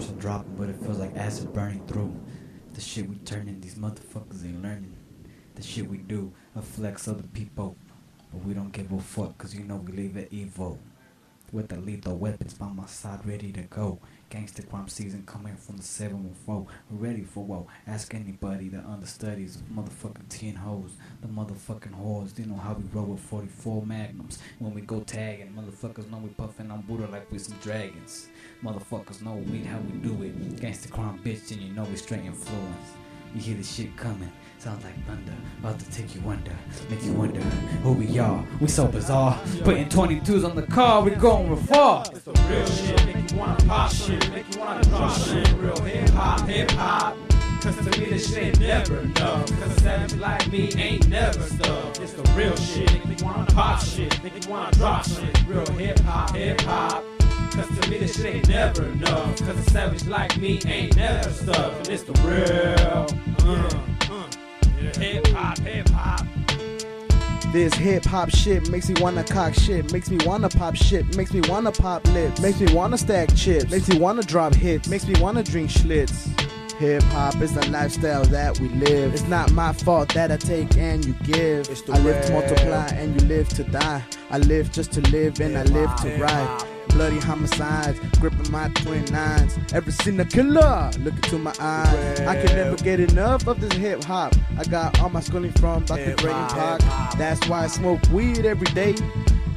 drops dropping, but it feels like acid burning through. The shit we turning, these motherfuckers ain't learning. The shit we do affects other people, but we don't give a fuck, cause you know we leave it evil. With the lethal weapons by my side, ready to go. GangstaCrhyme season coming from the 714. We're ready for what? Ask anybody that understudies motherfucking 10 hoes. The motherfucking whores. You know how we roll with 44 magnums. When we go tagging, motherfuckers know we puffing on Buddha like we some dragons. Motherfuckers know we how we do it. GangstaCrhyme bitch, and you know we straight influence. You hear the shit coming, sounds like thunder, about to take you under, make you wonder who we are. We so bizarre, putting 22s on the car, we going real far. It's the real shit, make you wanna pop shit, make you wanna drop shit. Real hip hop, hip hop. Cause to me this shit ain't never enough. Cause a savage like me ain't never stuff. It's the real shit, make you wanna pop shit, make you wanna drop shit. Real hip hop, hip hop. Never enough. Cause a savage like me ain't never stuff. And it's the real. Uh, uh. Yeah, hip hop, hip hop. This hip hop shit makes me wanna cock shit, makes me wanna pop shit, makes me wanna pop lips, makes me wanna stack chips, makes me wanna drop hits, makes me wanna drink schlitz. Hip hop is the lifestyle that we live. It's not my fault that I take and you give. It's the I live to multiply and you live to die. I live just to live and I live to ride. Bloody homicides, gripping my twin nines. Every single killer, look into my eyes. I can never get enough of this hip hop. I got all my schooling from Dr. Hip Dre and hop, Pac. That's why I smoke weed every day.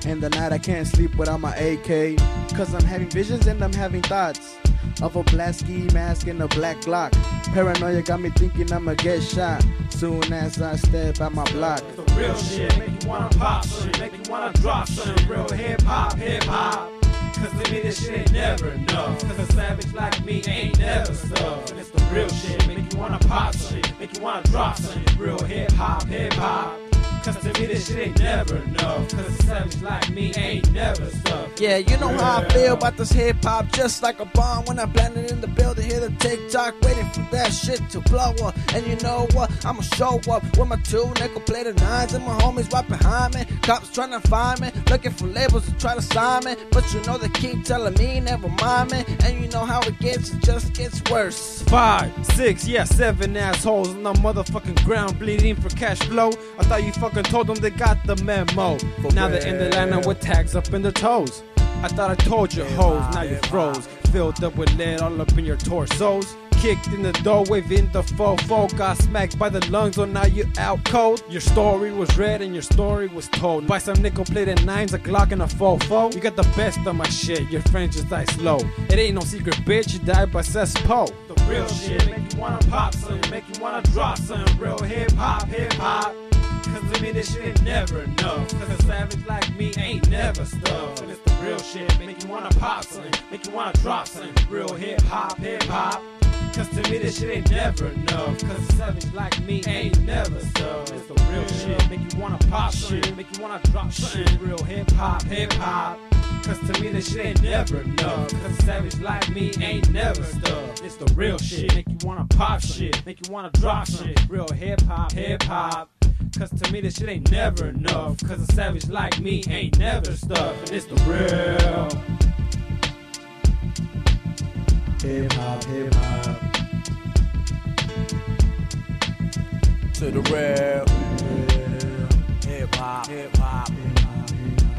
And the night I can't sleep without my AK. Cause I'm having visions and I'm having thoughts of a black ski mask and a black Glock. Paranoia got me thinking I'ma get shot soon as I step out my block. It's the real shit, make you wanna pop shit, make you wanna drop some real hip hop, hip hop. Cause to me this shit ain't never enough. Cause a savage like me ain't never stuff. And it's the real shit, make you wanna pop shit, make you wanna drop some real hip hop, hip hop. Cause to me this shit ain't never enough. Cause savage like me ain't never stuff. Yeah, you know how I feel about this hip hop, just like a bomb when I blended in the building. Hear the TikTok, waiting for that shit to blow up. And you know what? I'ma show up with my two nickel plated nines and my homies right behind me. Cops trying to find me, looking for labels to try to sign me. But you know they keep telling me, never mind me. And you know how it gets, it just gets worse. Five, six, yeah, seven assholes on the motherfucking ground bleeding for cash flow. I thought you fucking told them they got the memo. now they're in the line with tags up in their toes. I thought I told you hoes, now you froze. Filled up with lead all up in your torsos. Kicked in the door, waving the fofo. Got smacked by the lungs, so now you out cold. Your story was read and your story was told. By some nickel plated nines, a Glock and a fofo. You got the best of my shit, your friends just die slow. It ain't no secret, bitch, you died by cesspool. The real shit, make you wanna pop some, make you wanna drop some. Real hip hop, hip hop. Cause to me this shit ain't never enough. Cause a savage like me ain't never stuff. And it's the real shit, make you wanna pop some, make you wanna drop some. Real hip hop, hip hop. Cause to me this shit ain't never enough. Cause a savage like me ain't never stuff. It's the real shit, make you wanna pop shit, make you wanna drop shit. Real hip hop, hip hop. Cause to me this shit ain't never enough. Cause a savage like me ain't never stuff. It's the real shit, make you wanna pop shit, make you wanna drop shit. Real hip hop, hip hop. Cause to me this shit ain't never enough. Cause a savage like me ain't never stuff. And it's the real. Hip hop, hip hop. To the real. Hip hop, hip hop. Real. Hip hop, hip hop.